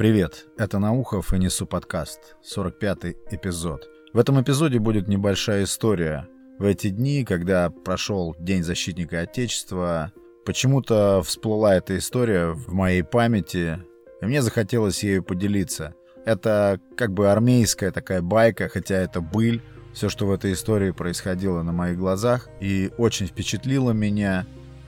Привет, это Наухов и Несу подкаст, 45-й эпизод. В этом эпизоде будет небольшая история. В эти дни, когда прошел День защитника Отечества, почему-то всплыла эта история в моей памяти, и мне захотелось ею поделиться. Это как бы армейская такая байка, хотя это быль, все, что в этой истории происходило на моих глазах, и очень впечатлило меня.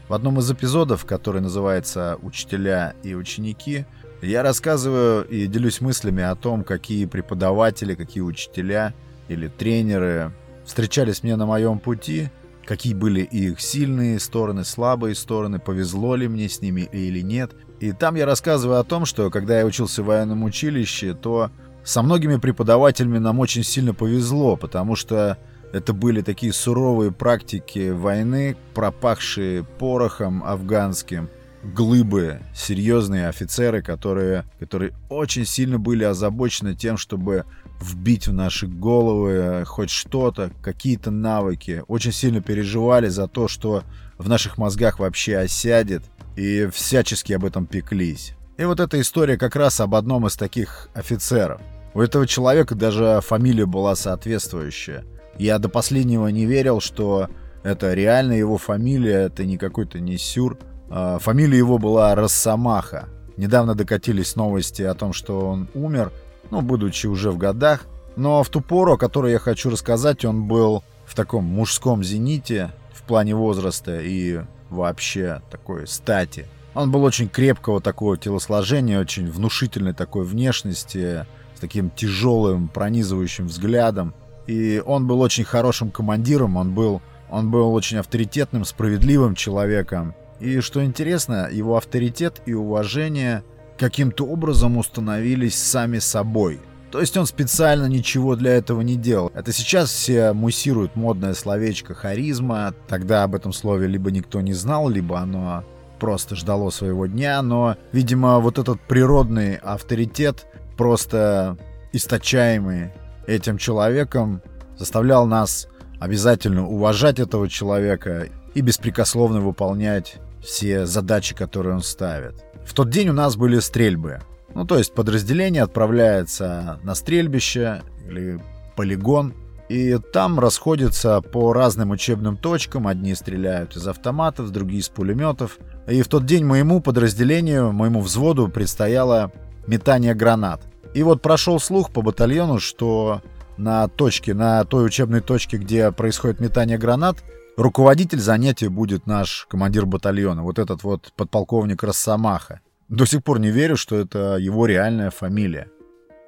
В одном из эпизодов, который называется «Учителя и ученики», я рассказываю и делюсь мыслями о том, какие преподаватели, какие учителя или тренеры встречались мне на моем пути, какие были их сильные стороны, слабые стороны, повезло ли мне с ними или нет. И там я рассказываю о том, что когда я учился в военном училище, то со многими преподавателями нам очень сильно повезло, потому что это были такие суровые практики войны, пропахшие порохом афганским – глыбы, серьезные офицеры, которые, которые очень сильно были озабочены тем, чтобы вбить в наши головы хоть что-то, какие-то навыки. Очень сильно переживали за то, что в наших мозгах вообще осядет, и всячески об этом пеклись. И вот эта история как раз об одном из таких офицеров. У этого человека даже фамилия была соответствующая. Я до последнего не верил, что это реально его фамилия, это не какой-то не сюр. А, фамилия его была Росомаха. Недавно докатились новости о том, что он умер, ну, будучи уже в годах. Но в ту пору, о которой я хочу рассказать, он был в таком мужском зените в плане возраста и вообще такой стати. Он был очень крепкого такого телосложения, очень внушительной такой внешности, с таким тяжелым, пронизывающим взглядом. И он был очень хорошим командиром, он был, он был очень авторитетным, справедливым человеком. И что интересно, его авторитет и уважение каким-то образом установились сами собой. То есть он специально ничего для этого не делал. Это сейчас все муссируют модное словечко харизма. Тогда об этом слове либо никто не знал, либо оно просто ждало своего дня. Но, видимо, вот этот природный авторитет, просто источаемый этим человеком, заставлял нас обязательно уважать этого человека и беспрекословно выполнять все задачи, которые он ставит. В тот день у нас были стрельбы. Ну, то есть подразделение отправляется на стрельбище или полигон, и там расходятся по разным учебным точкам. Одни стреляют из автоматов, другие из пулеметов. И в тот день моему подразделению, моему взводу предстояло метание гранат. И вот прошел слух по батальону, что на точке, на той учебной точке, где происходит метание гранат, Руководитель занятия будет наш командир батальона, вот этот вот подполковник Росомаха. До сих пор не верю, что это его реальная фамилия.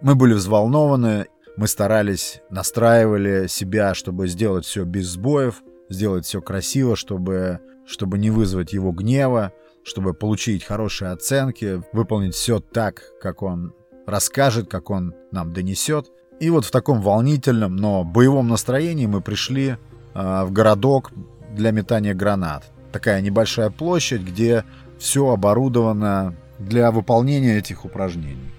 Мы были взволнованы, мы старались, настраивали себя, чтобы сделать все без сбоев, сделать все красиво, чтобы, чтобы не вызвать его гнева, чтобы получить хорошие оценки, выполнить все так, как он расскажет, как он нам донесет. И вот в таком волнительном, но боевом настроении мы пришли в городок для метания гранат. Такая небольшая площадь, где все оборудовано для выполнения этих упражнений.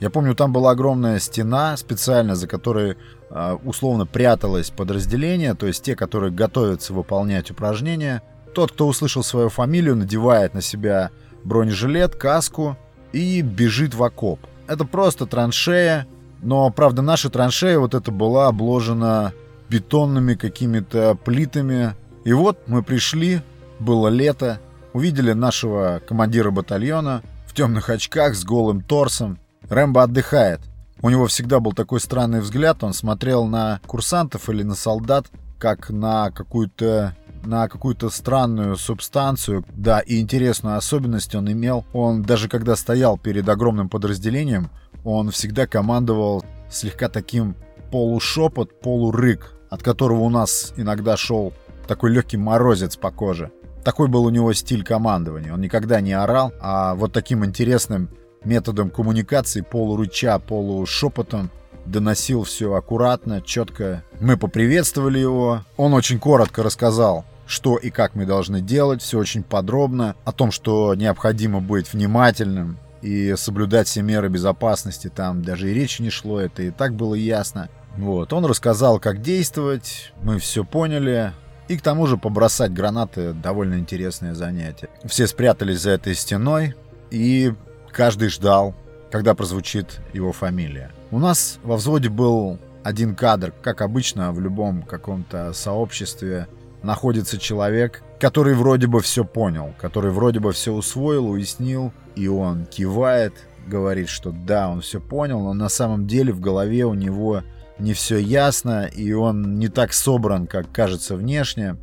Я помню, там была огромная стена специально, за которой э, условно пряталось подразделение, то есть те, которые готовятся выполнять упражнения. Тот, кто услышал свою фамилию, надевает на себя бронежилет, каску и бежит в окоп. Это просто траншея, но, правда, наша траншея вот эта была обложена бетонными какими-то плитами. И вот мы пришли, было лето, увидели нашего командира батальона в темных очках с голым торсом. Рэмбо отдыхает. У него всегда был такой странный взгляд, он смотрел на курсантов или на солдат, как на какую-то на какую-то странную субстанцию. Да, и интересную особенность он имел. Он даже когда стоял перед огромным подразделением, он всегда командовал слегка таким полушепот, полурык от которого у нас иногда шел такой легкий морозец по коже. Такой был у него стиль командования. Он никогда не орал, а вот таким интересным методом коммуникации, полурыча, полушепотом, доносил все аккуратно, четко. Мы поприветствовали его. Он очень коротко рассказал, что и как мы должны делать, все очень подробно, о том, что необходимо быть внимательным и соблюдать все меры безопасности. Там даже и речи не шло, это и так было ясно. Вот, он рассказал, как действовать, мы все поняли. И к тому же побросать гранаты довольно интересное занятие. Все спрятались за этой стеной, и каждый ждал когда прозвучит его фамилия. У нас во взводе был один кадр, как обычно в любом каком-то сообществе находится человек, который вроде бы все понял, который вроде бы все усвоил, уяснил, и он кивает, говорит, что да, он все понял, но на самом деле в голове у него не все ясно, и он не так собран, как кажется внешне.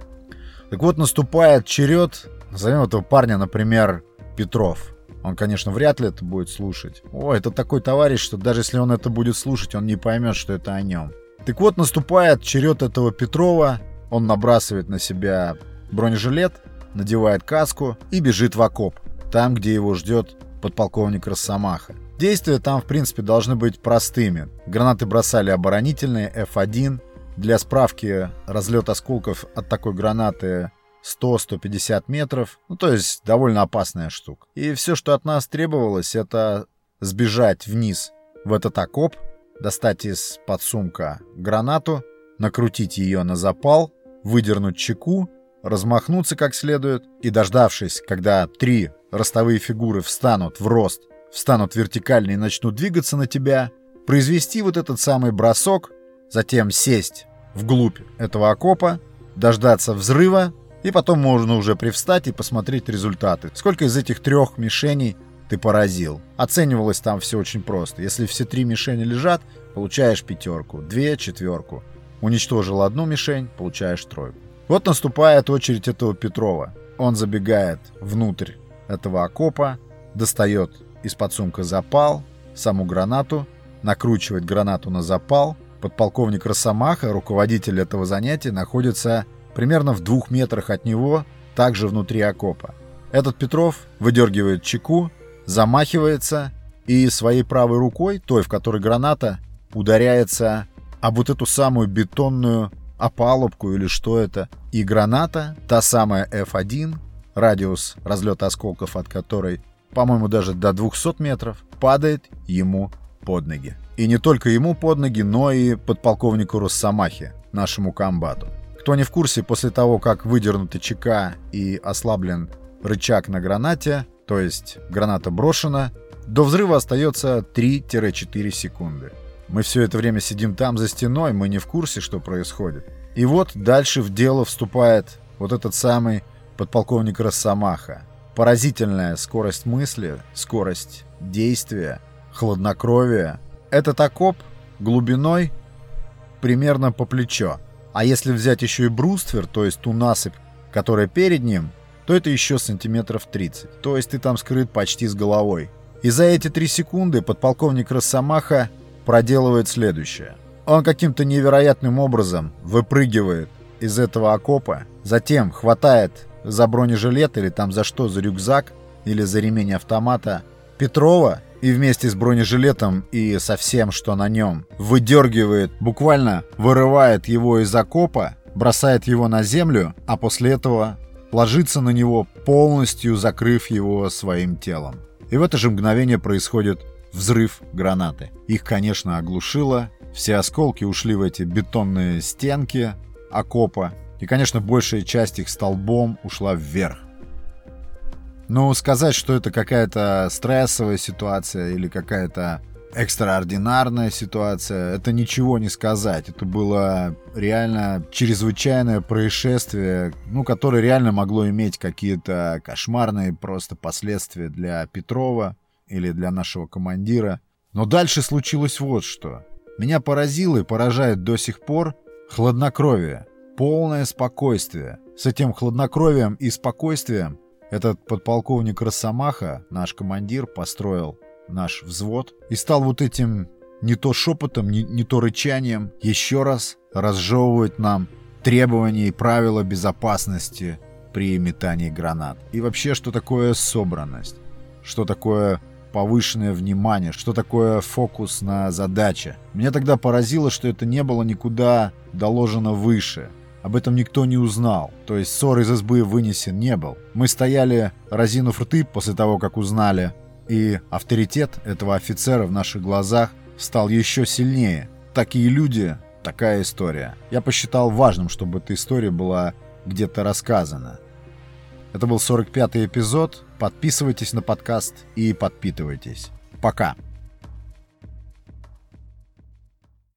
Так вот, наступает черед, назовем этого парня, например, Петров. Он, конечно, вряд ли это будет слушать. О, это такой товарищ, что даже если он это будет слушать, он не поймет, что это о нем. Так вот, наступает черед этого Петрова. Он набрасывает на себя бронежилет, надевает каску и бежит в окоп. Там, где его ждет подполковник Росомаха. Действия там, в принципе, должны быть простыми. Гранаты бросали оборонительные, F1. Для справки, разлет осколков от такой гранаты 100-150 метров. Ну, то есть довольно опасная штука. И все, что от нас требовалось, это сбежать вниз в этот окоп, достать из подсумка гранату, накрутить ее на запал, выдернуть чеку, размахнуться как следует и, дождавшись, когда три ростовые фигуры встанут в рост, встанут вертикально и начнут двигаться на тебя, произвести вот этот самый бросок, затем сесть вглубь этого окопа, дождаться взрыва, и потом можно уже привстать и посмотреть результаты. Сколько из этих трех мишеней ты поразил. Оценивалось там все очень просто. Если все три мишени лежат, получаешь пятерку, две — четверку. Уничтожил одну мишень, получаешь тройку. Вот наступает очередь этого Петрова. Он забегает внутрь этого окопа, достает из-под сумка запал, саму гранату, накручивает гранату на запал. Подполковник Росомаха, руководитель этого занятия, находится примерно в двух метрах от него, также внутри окопа. Этот Петров выдергивает чеку, замахивается и своей правой рукой, той, в которой граната, ударяется об вот эту самую бетонную опалубку или что это. И граната, та самая F1, радиус разлета осколков от которой, по-моему, даже до 200 метров, падает ему под ноги. И не только ему под ноги, но и подполковнику Росомахе, нашему комбату. Кто не в курсе, после того, как выдернуты ЧК и ослаблен рычаг на гранате, то есть граната брошена, до взрыва остается 3-4 секунды. Мы все это время сидим там за стеной, мы не в курсе, что происходит. И вот дальше в дело вступает вот этот самый подполковник Росомаха. Поразительная скорость мысли, скорость действия, хладнокровие. Этот окоп глубиной примерно по плечо. А если взять еще и бруствер, то есть ту насыпь, которая перед ним, то это еще сантиметров 30. То есть ты там скрыт почти с головой. И за эти три секунды подполковник Росомаха проделывает следующее. Он каким-то невероятным образом выпрыгивает из этого окопа, затем хватает за бронежилет или там за что, за рюкзак или за ремень автомата Петрова и вместе с бронежилетом и со всем, что на нем, выдергивает, буквально вырывает его из окопа, бросает его на землю, а после этого ложится на него, полностью закрыв его своим телом. И в это же мгновение происходит взрыв гранаты. Их, конечно, оглушило, все осколки ушли в эти бетонные стенки окопа, и, конечно, большая часть их столбом ушла вверх. Но сказать, что это какая-то стрессовая ситуация или какая-то экстраординарная ситуация, это ничего не сказать. Это было реально чрезвычайное происшествие, ну, которое реально могло иметь какие-то кошмарные просто последствия для Петрова или для нашего командира. Но дальше случилось вот что. Меня поразило и поражает до сих пор хладнокровие, полное спокойствие. С этим хладнокровием и спокойствием этот подполковник Росомаха, наш командир, построил наш взвод и стал вот этим не то шепотом, не, не то рычанием еще раз разжевывать нам требования и правила безопасности при метании гранат. И вообще, что такое собранность? Что такое повышенное внимание, что такое фокус на задаче. Меня тогда поразило, что это не было никуда доложено выше. Об этом никто не узнал, то есть ссор из избы вынесен не был. Мы стояли, разинув рты после того, как узнали, и авторитет этого офицера в наших глазах стал еще сильнее. Такие люди, такая история. Я посчитал важным, чтобы эта история была где-то рассказана. Это был 45-й эпизод. Подписывайтесь на подкаст и подпитывайтесь. Пока.